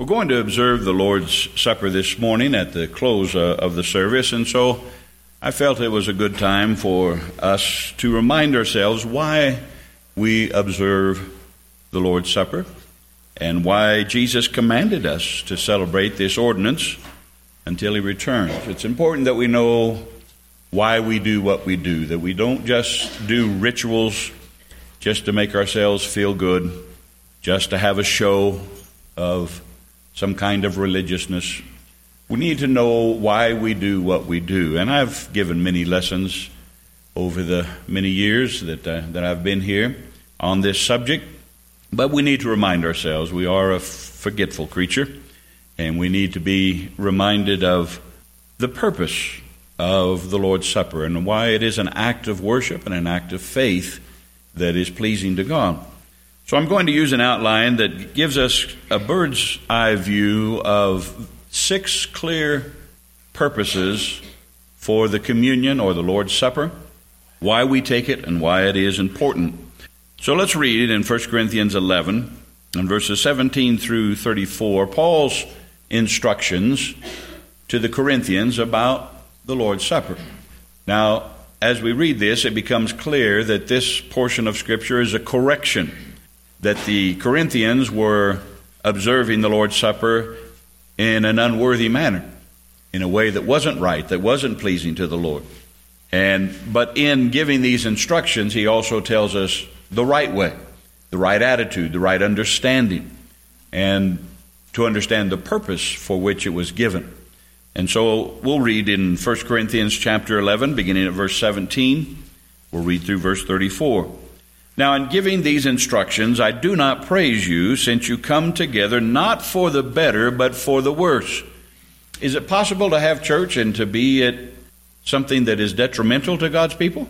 We're going to observe the Lord's Supper this morning at the close uh, of the service, and so I felt it was a good time for us to remind ourselves why we observe the Lord's Supper and why Jesus commanded us to celebrate this ordinance until He returns. It's important that we know why we do what we do, that we don't just do rituals just to make ourselves feel good, just to have a show of some kind of religiousness. We need to know why we do what we do. And I've given many lessons over the many years that, uh, that I've been here on this subject. But we need to remind ourselves we are a forgetful creature, and we need to be reminded of the purpose of the Lord's Supper and why it is an act of worship and an act of faith that is pleasing to God. So I'm going to use an outline that gives us a bird's eye view of six clear purposes for the communion or the Lord's Supper, why we take it, and why it is important. So let's read it in 1 Corinthians 11 and verses 17 through 34, Paul's instructions to the Corinthians about the Lord's Supper. Now, as we read this, it becomes clear that this portion of Scripture is a correction, that the Corinthians were observing the Lord's Supper in an unworthy manner, in a way that wasn't right, that wasn't pleasing to the Lord. And but in giving these instructions, he also tells us the right way, the right attitude, the right understanding, and to understand the purpose for which it was given. And so we'll read in 1 Corinthians chapter 11, beginning at verse 17. We'll read through verse 34. Now, in giving these instructions, I do not praise you, since you come together not for the better, but for the worse. Is it possible to have church and to be at something that is detrimental to God's people?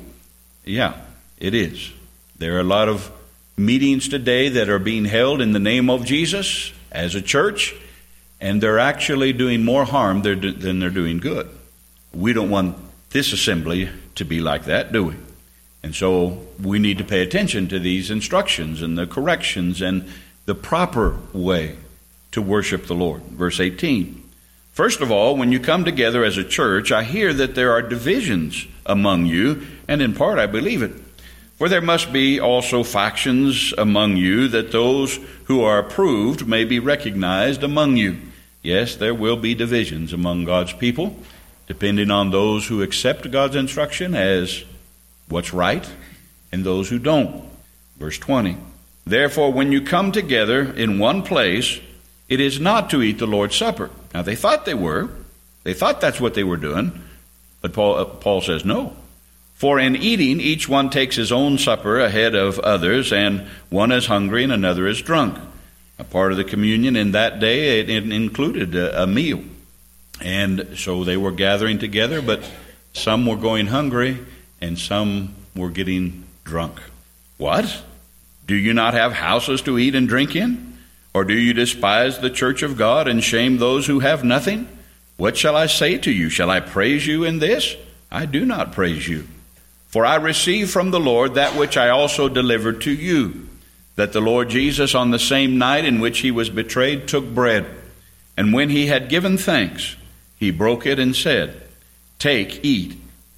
Yeah, it is. There are a lot of meetings today that are being held in the name of Jesus as a church, and they're actually doing more harm than they're doing good. We don't want this assembly to be like that, do we? And so we need to pay attention to these instructions and the corrections and the proper way to worship the Lord. Verse 18. First of all, when you come together as a church, I hear that there are divisions among you, and in part I believe it. For there must be also factions among you, that those who are approved may be recognized among you. Yes, there will be divisions among God's people, depending on those who accept God's instruction as what's right and those who don't. Verse 20. Therefore, when you come together in one place, it is not to eat the Lord's Supper. Now, they thought they were. They thought that's what they were doing. But Paul, uh, Paul says no. For in eating, each one takes his own supper ahead of others, and one is hungry and another is drunk. A part of the communion in that day it, it included a, a meal. And so they were gathering together, but some were going hungry and some were getting drunk. What? Do you not have houses to eat and drink in? Or do you despise the church of God and shame those who have nothing? What shall I say to you? Shall I praise you in this? I do not praise you. For I received from the Lord that which I also delivered to you that the Lord Jesus, on the same night in which he was betrayed, took bread. And when he had given thanks, he broke it and said, Take, eat.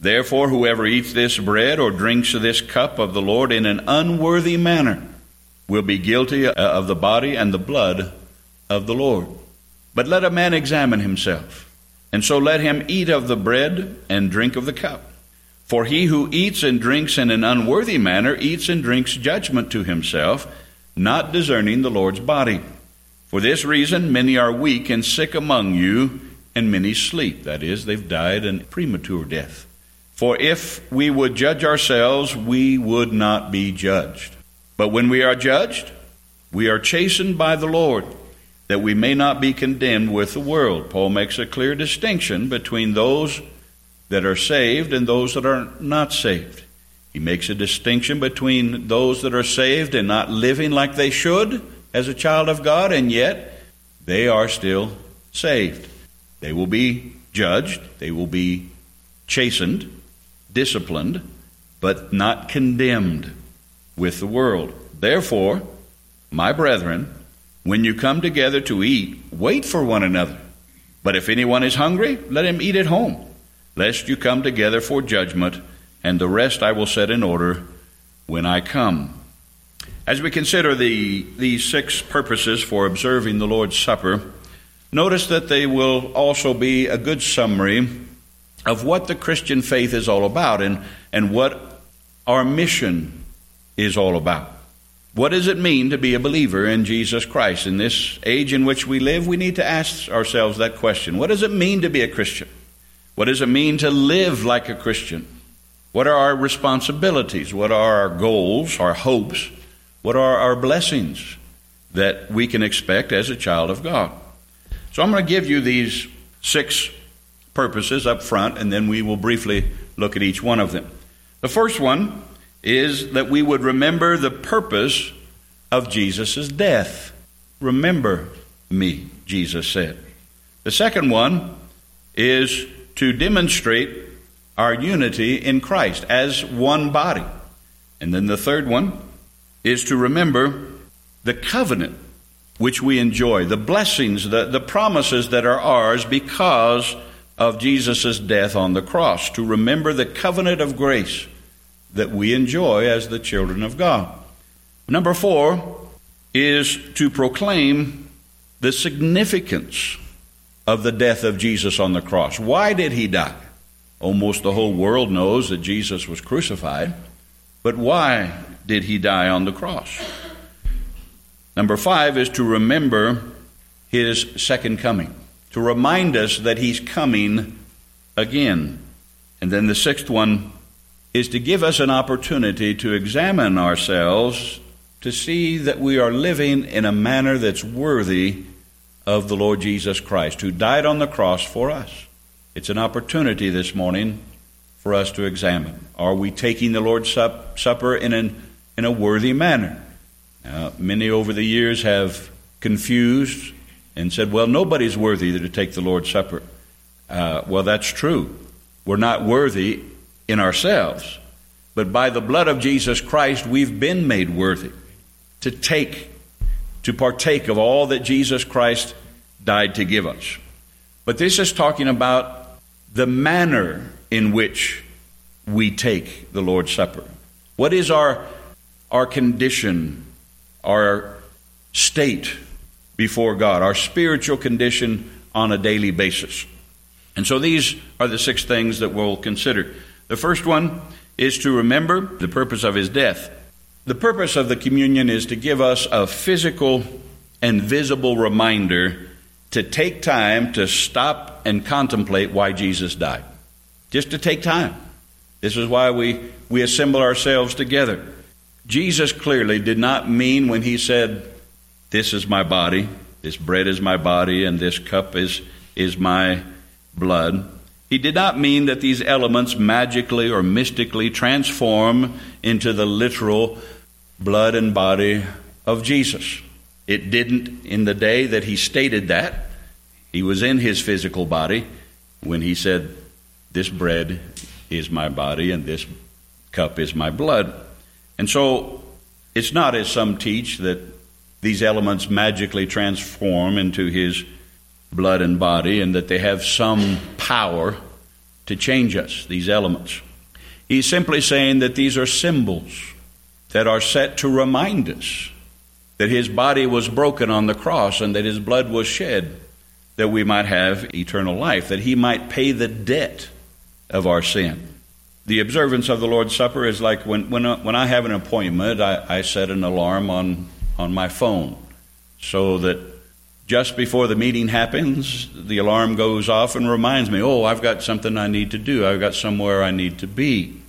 Therefore, whoever eats this bread or drinks this cup of the Lord in an unworthy manner will be guilty uh, of the body and the blood of the Lord. But let a man examine himself, and so let him eat of the bread and drink of the cup. For he who eats and drinks in an unworthy manner eats and drinks judgment to himself not discerning the Lord's body. For this reason, many are weak and sick among you, and many sleep. That is, they've died a premature death. For if we would judge ourselves, we would not be judged. But when we are judged, we are chastened by the Lord, that we may not be condemned with the world. Paul makes a clear distinction between those that are saved and those that are not saved. He makes a distinction between those that are saved and not living like they should as a child of God, and yet they are still saved. They will be judged, they will be chastened, disciplined, but not condemned with the world. Therefore, my brethren, when you come together to eat, wait for one another. But if anyone is hungry, let him eat at home, lest you come together for judgment, and the rest I will set in order when I come. As we consider the, these six purposes for observing the Lord's Supper, notice that they will also be a good summary of what the Christian faith is all about and, and what our mission is all about. What does it mean to be a believer in Jesus Christ? In this age in which we live, we need to ask ourselves that question. What does it mean to be a Christian? What does it mean to live like a Christian? What are our responsibilities? What are our goals, our hopes? What are our blessings that we can expect as a child of God? So I'm going to give you these six purposes up front, and then we will briefly look at each one of them. The first one is that we would remember the purpose of Jesus' death. Remember me, Jesus said. The second one is to demonstrate our unity in Christ as one body. And then the third one is to remember the covenant which we enjoy, the blessings, the, the promises that are ours because of Jesus' death on the cross, to remember the covenant of grace that we enjoy as the children of God. Number four is to proclaim the significance of the death of Jesus on the cross. Why did he die? Almost the whole world knows that Jesus was crucified, but why did he die on the cross? Number five is to remember his second coming, to remind us that he's coming again. And then the sixth one is to give us an opportunity to examine ourselves to see that we are living in a manner that's worthy of the Lord Jesus Christ, who died on the cross for us. It's an opportunity this morning for us to examine. Are we taking the Lord's Supper in, an, in a worthy manner? Uh, many over the years have confused and said, well, nobody's worthy to take the Lord's Supper. Uh, well, that's true. We're not worthy in ourselves. But by the blood of Jesus Christ, we've been made worthy to take, to partake of all that Jesus Christ died to give us. But this is talking about the manner in which we take the Lord's Supper. What is our, our condition, our state before God, our spiritual condition on a daily basis? And so these are the six things that we'll consider. The first one is to remember the purpose of his death. The purpose of the communion is to give us a physical and visible reminder to take time to stop and contemplate why Jesus died. Just to take time. This is why we, we assemble ourselves together. Jesus clearly did not mean when he said, This is my body, this bread is my body, and this cup is, is my blood. He did not mean that these elements magically or mystically transform into the literal blood and body of Jesus. It didn't in the day that he stated that. He was in his physical body when he said, This bread is my body and this cup is my blood. And so it's not, as some teach, that these elements magically transform into his blood and body and that they have some power to change us, these elements. He's simply saying that these are symbols that are set to remind us that his body was broken on the cross and that his blood was shed that we might have eternal life, that he might pay the debt of our sin. The observance of the Lord's Supper is like when, when, uh, when I have an appointment, I, I set an alarm on, on my phone so that just before the meeting happens, the alarm goes off and reminds me, oh, I've got something I need to do. I've got somewhere I need to be.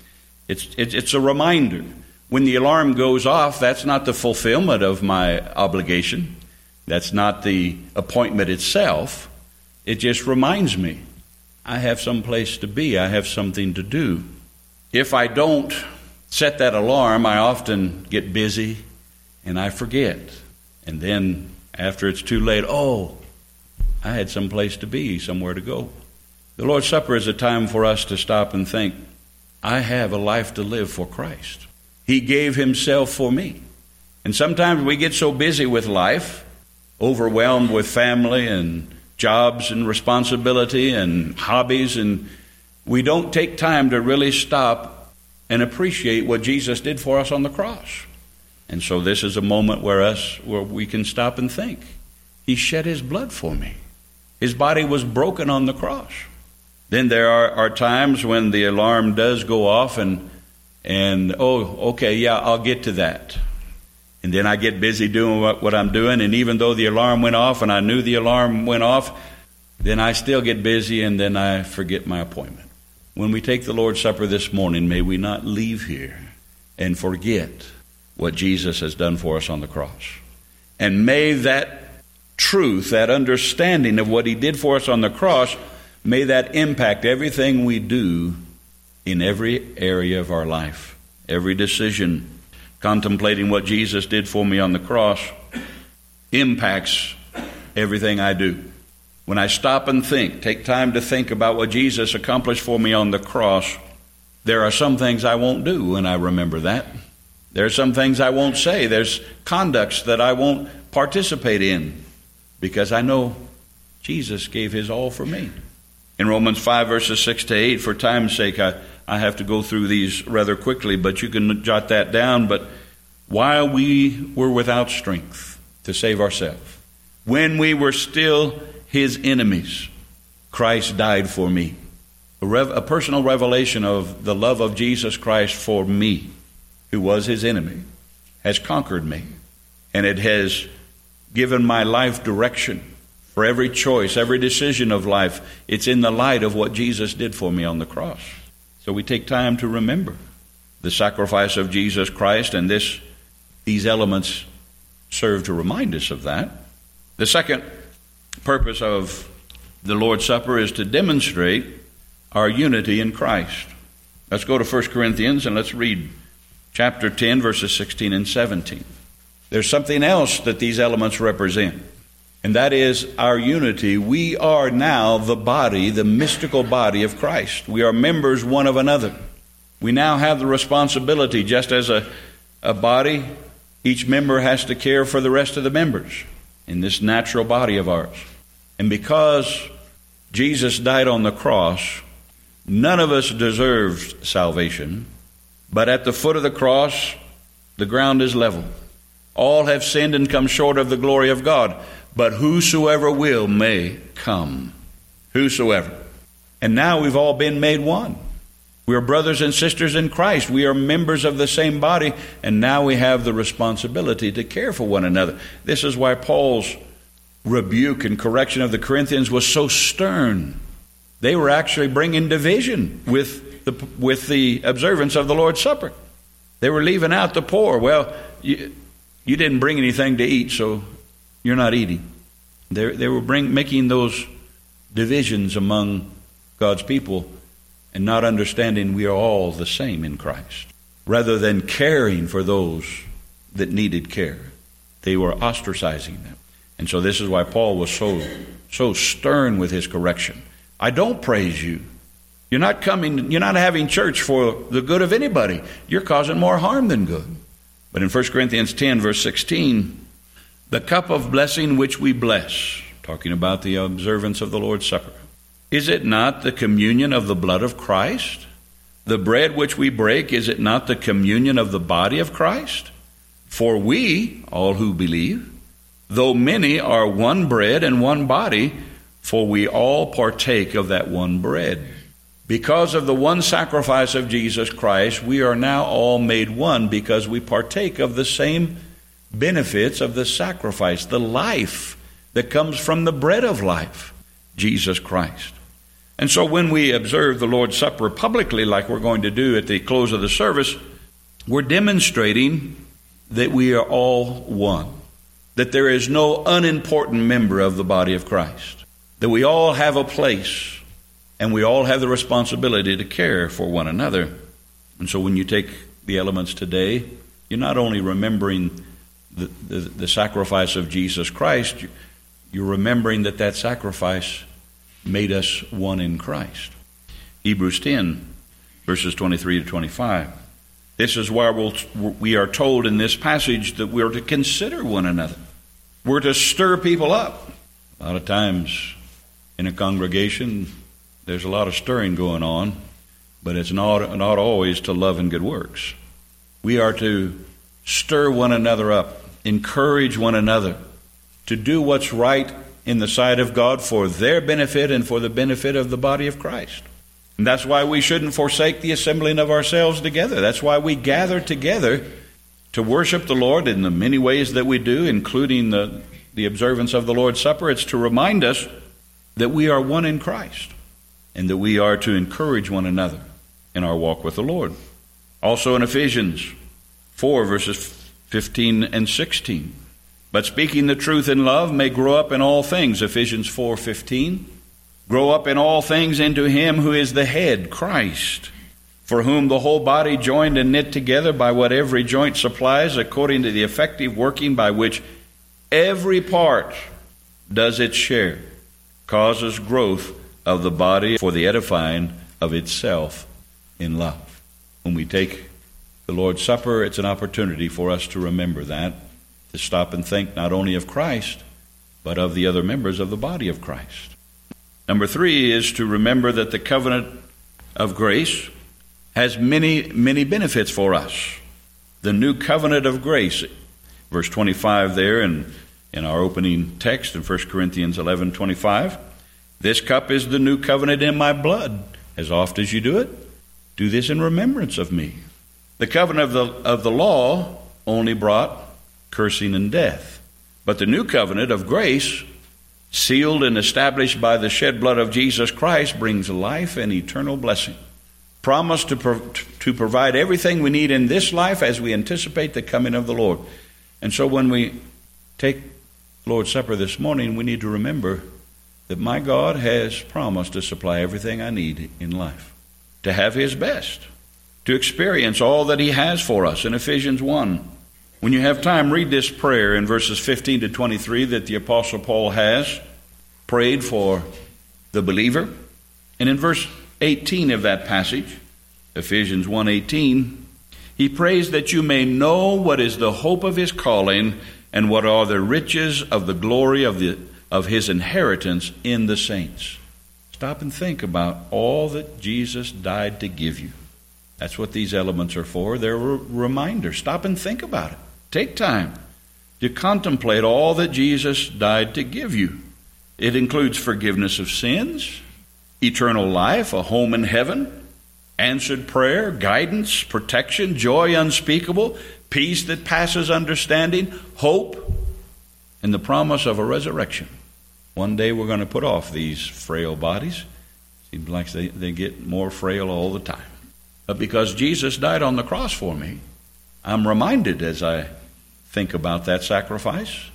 It's, it's, a reminder. When the alarm goes off, that's not the fulfillment of my obligation. That's not the appointment itself. It just reminds me I have some place to be, I have something to do. If I don't set that alarm, I often get busy and I forget. And then after it's too late, oh, I had some place to be, somewhere to go. The Lord's Supper is a time for us to stop and think I have a life to live for Christ. He gave Himself for me. And sometimes we get so busy with life, overwhelmed with family and jobs and responsibility and hobbies, and we don't take time to really stop and appreciate what Jesus did for us on the cross. And so this is a moment where us where we can stop and think. He shed his blood for me. His body was broken on the cross. Then there are, are times when the alarm does go off and and oh okay yeah I'll get to that. And then I get busy doing what, what I'm doing and even though the alarm went off and I knew the alarm went off, then I still get busy and then I forget my appointment. When we take the Lord's Supper this morning, may we not leave here and forget what Jesus has done for us on the cross. And may that truth, that understanding of what He did for us on the cross, may that impact everything we do in every area of our life, every decision. Contemplating what Jesus did for me on the cross impacts everything I do. When I stop and think, take time to think about what Jesus accomplished for me on the cross, there are some things I won't do when I remember that. There are some things I won't say. There's conducts that I won't participate in because I know Jesus gave his all for me. In Romans 5, verses 6 to 8, for time's sake, I, I have to go through these rather quickly, but you can jot that down. But while we were without strength to save ourselves, when we were still his enemies, Christ died for me. A, rev- a personal revelation of the love of Jesus Christ for me, who was his enemy, has conquered me. And it has given my life direction for every choice, every decision of life. It's in the light of what Jesus did for me on the cross. So we take time to remember the sacrifice of Jesus Christ, and this, these elements serve to remind us of that. The second purpose of the Lord's Supper is to demonstrate our unity in Christ. Let's go to 1 Corinthians and let's read chapter 10, verses 16 and 17. There's something else that these elements represent, and that is our unity. We are now the body, the mystical body of Christ. We are members one of another. We now have the responsibility, just as a, a body, each member has to care for the rest of the members in this natural body of ours. And because Jesus died on the cross, none of us deserves salvation, but at the foot of the cross, the ground is level. All have sinned and come short of the glory of God, but whosoever will may come. Whosoever. And now we've all been made one. We are brothers and sisters in Christ. We are members of the same body, and now we have the responsibility to care for one another. This is why Paul's rebuke and correction of the Corinthians was so stern. They were actually bringing division with the, with the observance of the Lord's Supper. They were leaving out the poor. Well, you, you didn't bring anything to eat, so you're not eating. They, they were bring, making those divisions among God's people and not understanding we are all the same in Christ. Rather than caring for those that needed care, they were ostracizing them. And so this is why Paul was so so stern with his correction. I don't praise you. You're not coming you're not having church for the good of anybody. You're causing more harm than good. But in 1 Corinthians 10, verse 16, the cup of blessing which we bless, talking about the observance of the Lord's Supper, is it not the communion of the blood of Christ? The bread which we break, is it not the communion of the body of Christ? For we, all who believe, though many are one bread and one body, for we all partake of that one bread. Because of the one sacrifice of Jesus Christ, we are now all made one because we partake of the same benefits of the sacrifice, the life that comes from the bread of life, Jesus Christ. And so when we observe the Lord's Supper publicly, like we're going to do at the close of the service, we're demonstrating that we are all one. that there is no unimportant member of the body of Christ, that we all have a place and we all have the responsibility to care for one another. And so when you take the elements today, you're not only remembering the, the, the sacrifice of Jesus Christ, you're remembering that that sacrifice made us one in Christ. Hebrews 10, verses 23 to 25. This is why we'll, we are told in this passage that we're to consider one another. We're to stir people up. A lot of times in a congregation, there's a lot of stirring going on, but it's not, not always to love and good works. We are to stir one another up, encourage one another to do what's right in the sight of God for their benefit and for the benefit of the body of Christ. And that's why we shouldn't forsake the assembling of ourselves together. That's why we gather together to worship the Lord in the many ways that we do, including the, the observance of the Lord's Supper. It's to remind us that we are one in Christ and that we are to encourage one another in our walk with the Lord. Also in Ephesians 4, verses 15 and 16. But speaking the truth in love may grow up in all things, Ephesians 4:15. Grow up in all things into him who is the head, Christ, for whom the whole body joined and knit together by what every joint supplies according to the effective working by which every part does its share, causes growth of the body for the edifying of itself in love. When we take the Lord's Supper, it's an opportunity for us to remember that, to stop and think not only of Christ, but of the other members of the body of Christ. Number three is to remember that the covenant of grace has many, many benefits for us. The new covenant of grace, verse 25 there in, in our opening text in 1 Corinthians 11 25. This cup is the new covenant in my blood. As oft as you do it, do this in remembrance of me. The covenant of the, of the law only brought cursing and death. But the new covenant of grace, sealed and established by the shed blood of Jesus Christ, brings life and eternal blessing. Promise to, pro- to provide everything we need in this life as we anticipate the coming of the Lord. And so when we take Lord's Supper this morning, we need to remember that my God has promised to supply everything I need in life, to have His best, to experience all that He has for us in Ephesians 1. When you have time, read this prayer in verses 15 to 23 that the Apostle Paul has prayed for the believer. And in verse 18 of that passage, Ephesians 1:18, he prays that you may know what is the hope of his calling and what are the riches of the glory of the of his inheritance in the saints. Stop and think about all that Jesus died to give you. That's what these elements are for. They're a reminder. Stop and think about it. Take time to contemplate all that Jesus died to give you. It includes forgiveness of sins, eternal life, a home in heaven, answered prayer, guidance, protection, joy unspeakable, peace that passes understanding, hope, and the promise of a resurrection. One day we're going to put off these frail bodies. Seems like they, they get more frail all the time. But because Jesus died on the cross for me, I'm reminded as I think about that sacrifice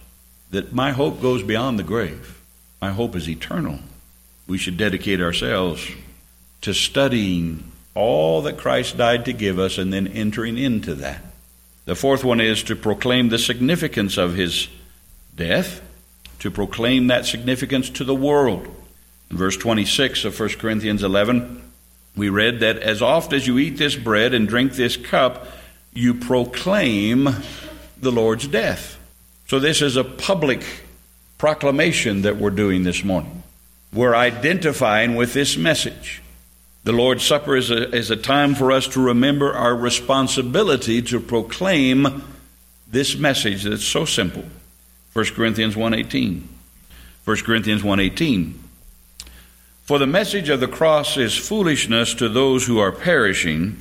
that my hope goes beyond the grave. My hope is eternal. We should dedicate ourselves to studying all that Christ died to give us and then entering into that. The fourth one is to proclaim the significance of his death to proclaim that significance to the world. In verse 26 of 1 Corinthians 11, we read that as oft as you eat this bread and drink this cup, you proclaim the Lord's death. So, this is a public proclamation that we're doing this morning. We're identifying with this message. The Lord's Supper is a, is a time for us to remember our responsibility to proclaim this message that's so simple. 1 Corinthians 1:18. 1 Corinthians 1:18. For the message of the cross is foolishness to those who are perishing,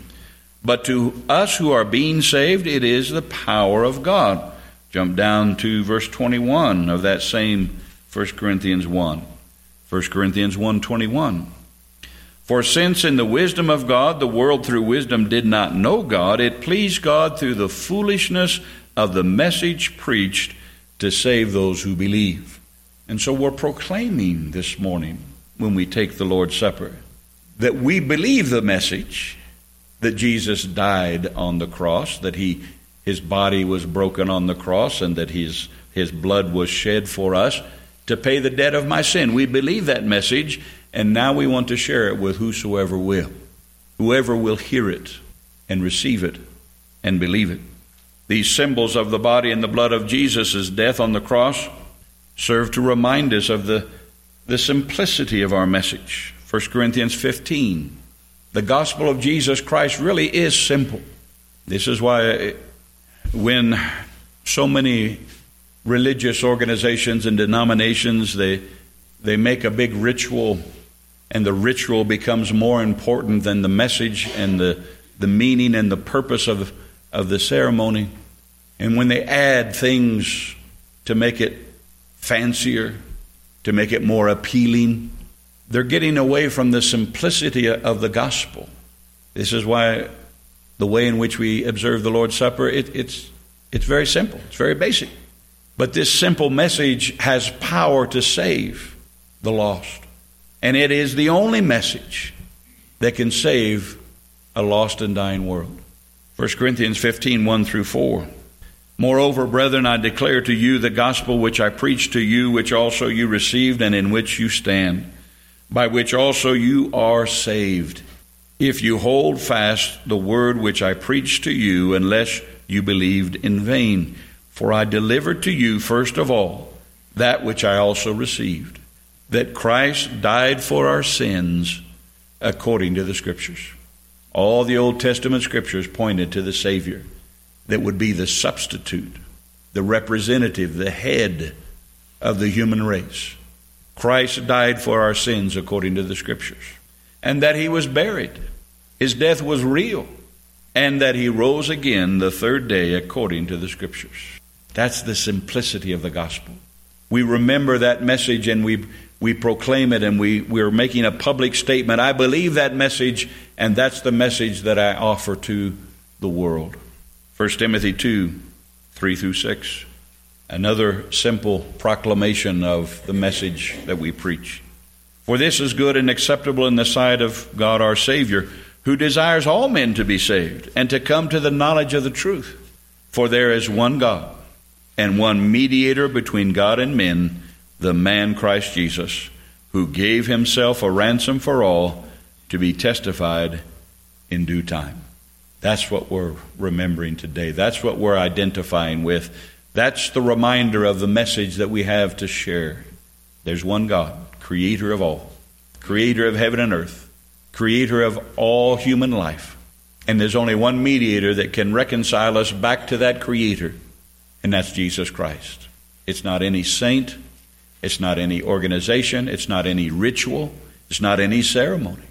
but to us who are being saved it is the power of God. Jump down to verse 21 of that same 1 Corinthians 1. 1 Corinthians 1:21. For since in the wisdom of God the world through wisdom did not know God, it pleased God through the foolishness of the message preached to save those who believe. And so we're proclaiming this morning when we take the Lord's Supper that we believe the message that Jesus died on the cross, that he his body was broken on the cross and that his his blood was shed for us to pay the debt of my sin. We believe that message and now we want to share it with whosoever will. Whoever will hear it and receive it and believe it. These symbols of the body and the blood of Jesus' death on the cross serve to remind us of the, the simplicity of our message. 1 Corinthians 15. The gospel of Jesus Christ really is simple. This is why uh, when so many religious organizations and denominations they they make a big ritual and the ritual becomes more important than the message and the, the meaning and the purpose of, of the ceremony. And when they add things to make it fancier, to make it more appealing, they're getting away from the simplicity of the gospel. This is why the way in which we observe the Lord's Supper, it, it's, it's very simple, it's very basic. But this simple message has power to save the lost. And it is the only message that can save a lost and dying world. 1 Corinthians 15, 1 through 4. Moreover, brethren, I declare to you the gospel which I preached to you, which also you received, and in which you stand, by which also you are saved, if you hold fast the word which I preached to you, unless you believed in vain. For I delivered to you first of all that which I also received, that Christ died for our sins according to the Scriptures. All the Old Testament Scriptures pointed to the Savior that would be the substitute, the representative, the head of the human race. Christ died for our sins according to the Scriptures, and that he was buried. His death was real, and that he rose again the third day according to the Scriptures. That's the simplicity of the gospel. We remember that message and we, we proclaim it and we, we're making a public statement. I believe that message, and that's the message that I offer to the world. 1 Timothy 2 3 through 6. Another simple proclamation of the message that we preach. For this is good and acceptable in the sight of God our Savior, who desires all men to be saved and to come to the knowledge of the truth. For there is one God and one mediator between God and men, the man Christ Jesus, who gave himself a ransom for all to be testified in due time. That's what we're remembering today. That's what we're identifying with. That's the reminder of the message that we have to share. There's one God, creator of all, creator of heaven and earth, creator of all human life. And there's only one mediator that can reconcile us back to that creator, and that's Jesus Christ. It's not any saint, it's not any organization, it's not any ritual, it's not any ceremony.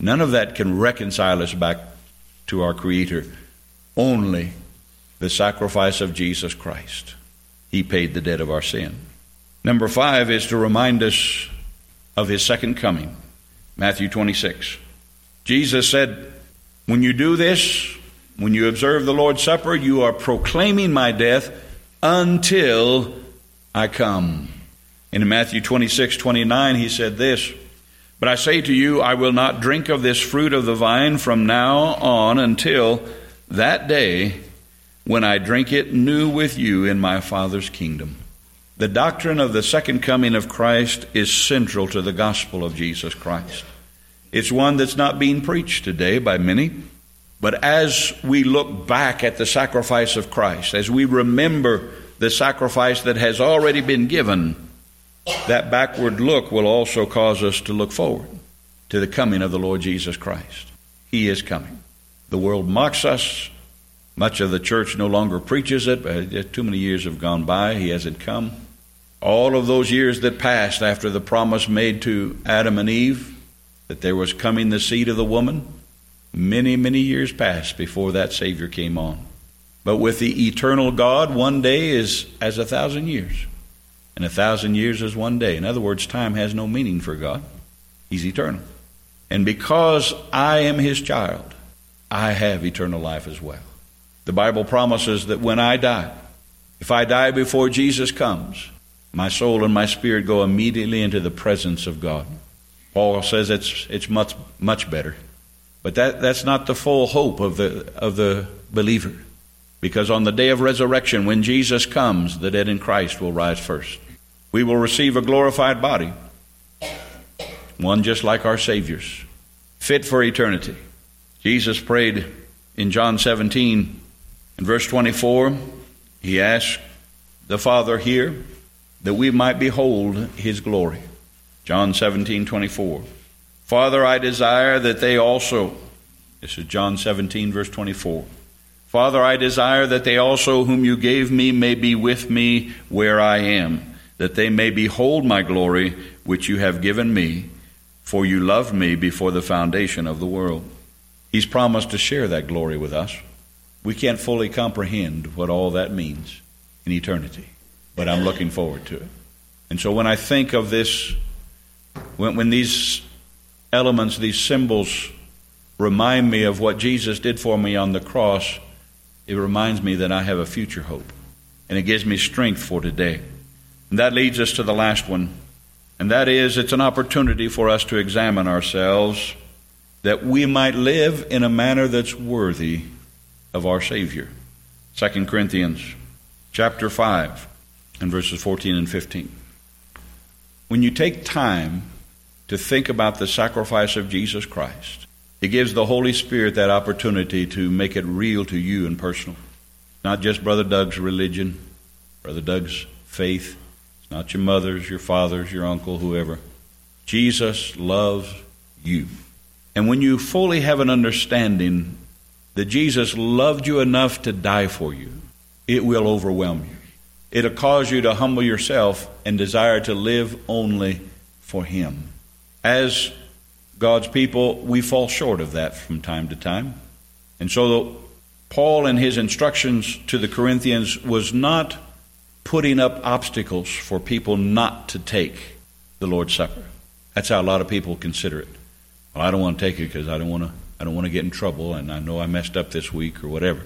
None of that can reconcile us back to our Creator. Only the sacrifice of Jesus Christ. He paid the debt of our sin. Number five is to remind us of His second coming. Matthew 26. Jesus said, When you do this, when you observe the Lord's Supper, you are proclaiming my death until I come. In Matthew 26, 29, he said this but I say to you, I will not drink of this fruit of the vine from now on until that day when I drink it new with you in my Father's kingdom. The doctrine of the second coming of Christ is central to the gospel of Jesus Christ. It's one that's not being preached today by many. But as we look back at the sacrifice of Christ, as we remember the sacrifice that has already been given, that backward look will also cause us to look forward to the coming of the Lord Jesus Christ. He is coming. The world mocks us. Much of the church no longer preaches it. But too many years have gone by. He hasn't come. All of those years that passed after the promise made to Adam and Eve that there was coming the seed of the woman, many, many years passed before that Savior came on. But with the eternal God, one day is as a thousand years and a thousand years is one day. In other words, time has no meaning for God. He's eternal. And because I am His child, I have eternal life as well. The Bible promises that when I die, If I die before Jesus comes, my soul and my spirit go immediately into the presence of God. Paul says it's, it's much, much better. But that, that's not the full hope of the, of the believer. Because on the day of resurrection, when Jesus comes, the dead in Christ will rise first. We will receive a glorified body, one just like our Savior's, fit for eternity. Jesus prayed in John 17, in verse 24, he asked the Father here that we might behold his glory. John 17, 24. Father, I desire that they also, this is John 17, verse 24. Father, I desire that they also, whom you gave me, may be with me where I am, that they may behold my glory, which you have given me, for you loved me before the foundation of the world. He's promised to share that glory with us. We can't fully comprehend what all that means in eternity, but I'm looking forward to it. And so when I think of this, when, when these elements, these symbols, remind me of what Jesus did for me on the cross, it reminds me that I have a future hope. And it gives me strength for today. And that leads us to the last one. And that is, it's an opportunity for us to examine ourselves that we might live in a manner that's worthy of our Savior. 2 Corinthians chapter 5 and verses 14 and 15. When you take time to think about the sacrifice of Jesus Christ, it gives the Holy Spirit that opportunity to make it real to you and personal. Not just Brother Doug's religion, Brother Doug's faith. Not your mother's, your father's, your uncle, whoever. Jesus loves you. And when you fully have an understanding that Jesus loved you enough to die for you, it will overwhelm you. It'll cause you to humble yourself and desire to live only for Him. As God's people, we fall short of that from time to time. And so, Paul, in his instructions to the Corinthians, was not putting up obstacles for people not to take the Lord's Supper. That's how a lot of people consider it. Well, I don't want to take it because I don't want to. I don't want to get in trouble, and I know I messed up this week or whatever.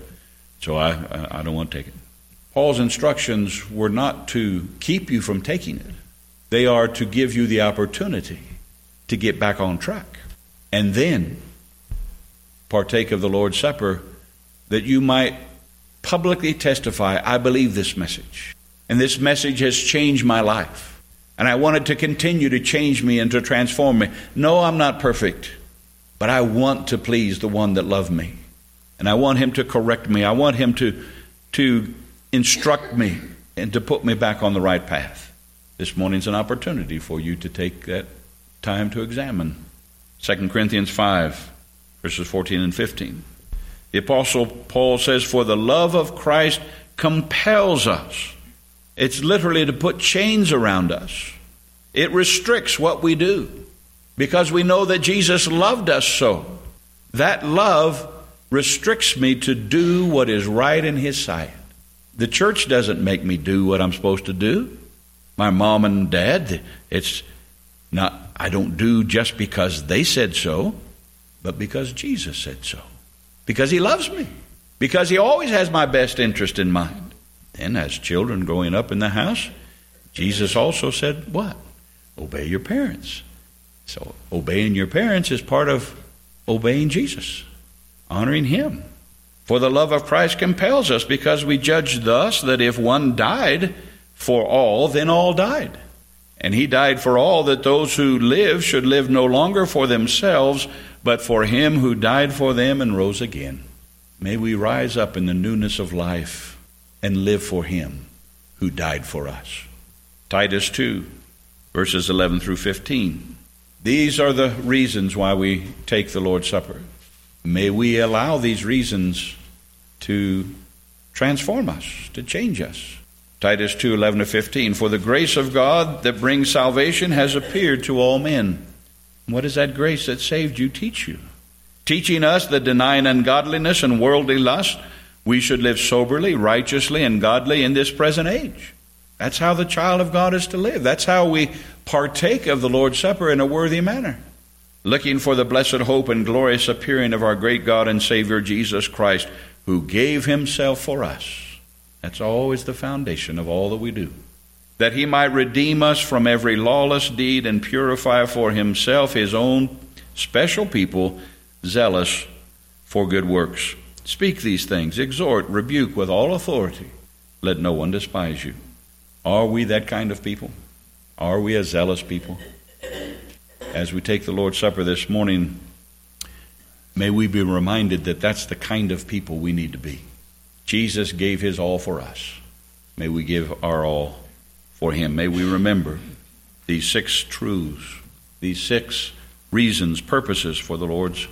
So I, I, I don't want to take it. Paul's instructions were not to keep you from taking it. They are to give you the opportunity to get back on track. And then partake of the Lord's Supper that you might publicly testify, I believe this message. And this message has changed my life. And I want it to continue to change me and to transform me. No, I'm not perfect, but I want to please the one that loved me. And I want him to correct me. I want him to, to instruct me and to put me back on the right path. This morning's an opportunity for you to take that time to examine. 2 Corinthians 5, verses 14 and 15. The Apostle Paul says, For the love of Christ compels us it's literally to put chains around us. It restricts what we do because we know that Jesus loved us so. That love restricts me to do what is right in His sight. The church doesn't make me do what I'm supposed to do. My mom and dad, it's not, I don't do just because they said so, but because Jesus said so. Because He loves me. Because He always has my best interest in mind. And as children growing up in the house, Jesus also said, What? Obey your parents. So obeying your parents is part of obeying Jesus, honoring Him. For the love of Christ compels us, because we judge thus that if one died for all, then all died. And He died for all, that those who live should live no longer for themselves, but for Him who died for them and rose again. May we rise up in the newness of life and live for him who died for us. Titus 2, verses 11 through 15. These are the reasons why we take the Lord's Supper. May we allow these reasons to transform us, to change us. Titus 2 11 to 15. For the grace of God that brings salvation has appeared to all men. What is that grace that saved you teach you? Teaching us that denying ungodliness and worldly lust, we should live soberly, righteously, and godly in this present age. That's how the child of God is to live. That's how we partake of the Lord's Supper in a worthy manner. Looking for the blessed hope and glorious appearing of our great God and Savior Jesus Christ, who gave himself for us, That's always the foundation of all that we do. That he might redeem us from every lawless deed and purify for himself his own special people, zealous for good works. Speak these things, exhort, rebuke with all authority. Let no one despise you. Are we that kind of people? Are we a zealous people? As we take the Lord's Supper this morning, may we be reminded that that's the kind of people we need to be. Jesus gave his all for us. May we give our all for him. May we remember these six truths, these six reasons, purposes for the Lord's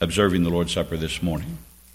observing the Lord's Supper this morning.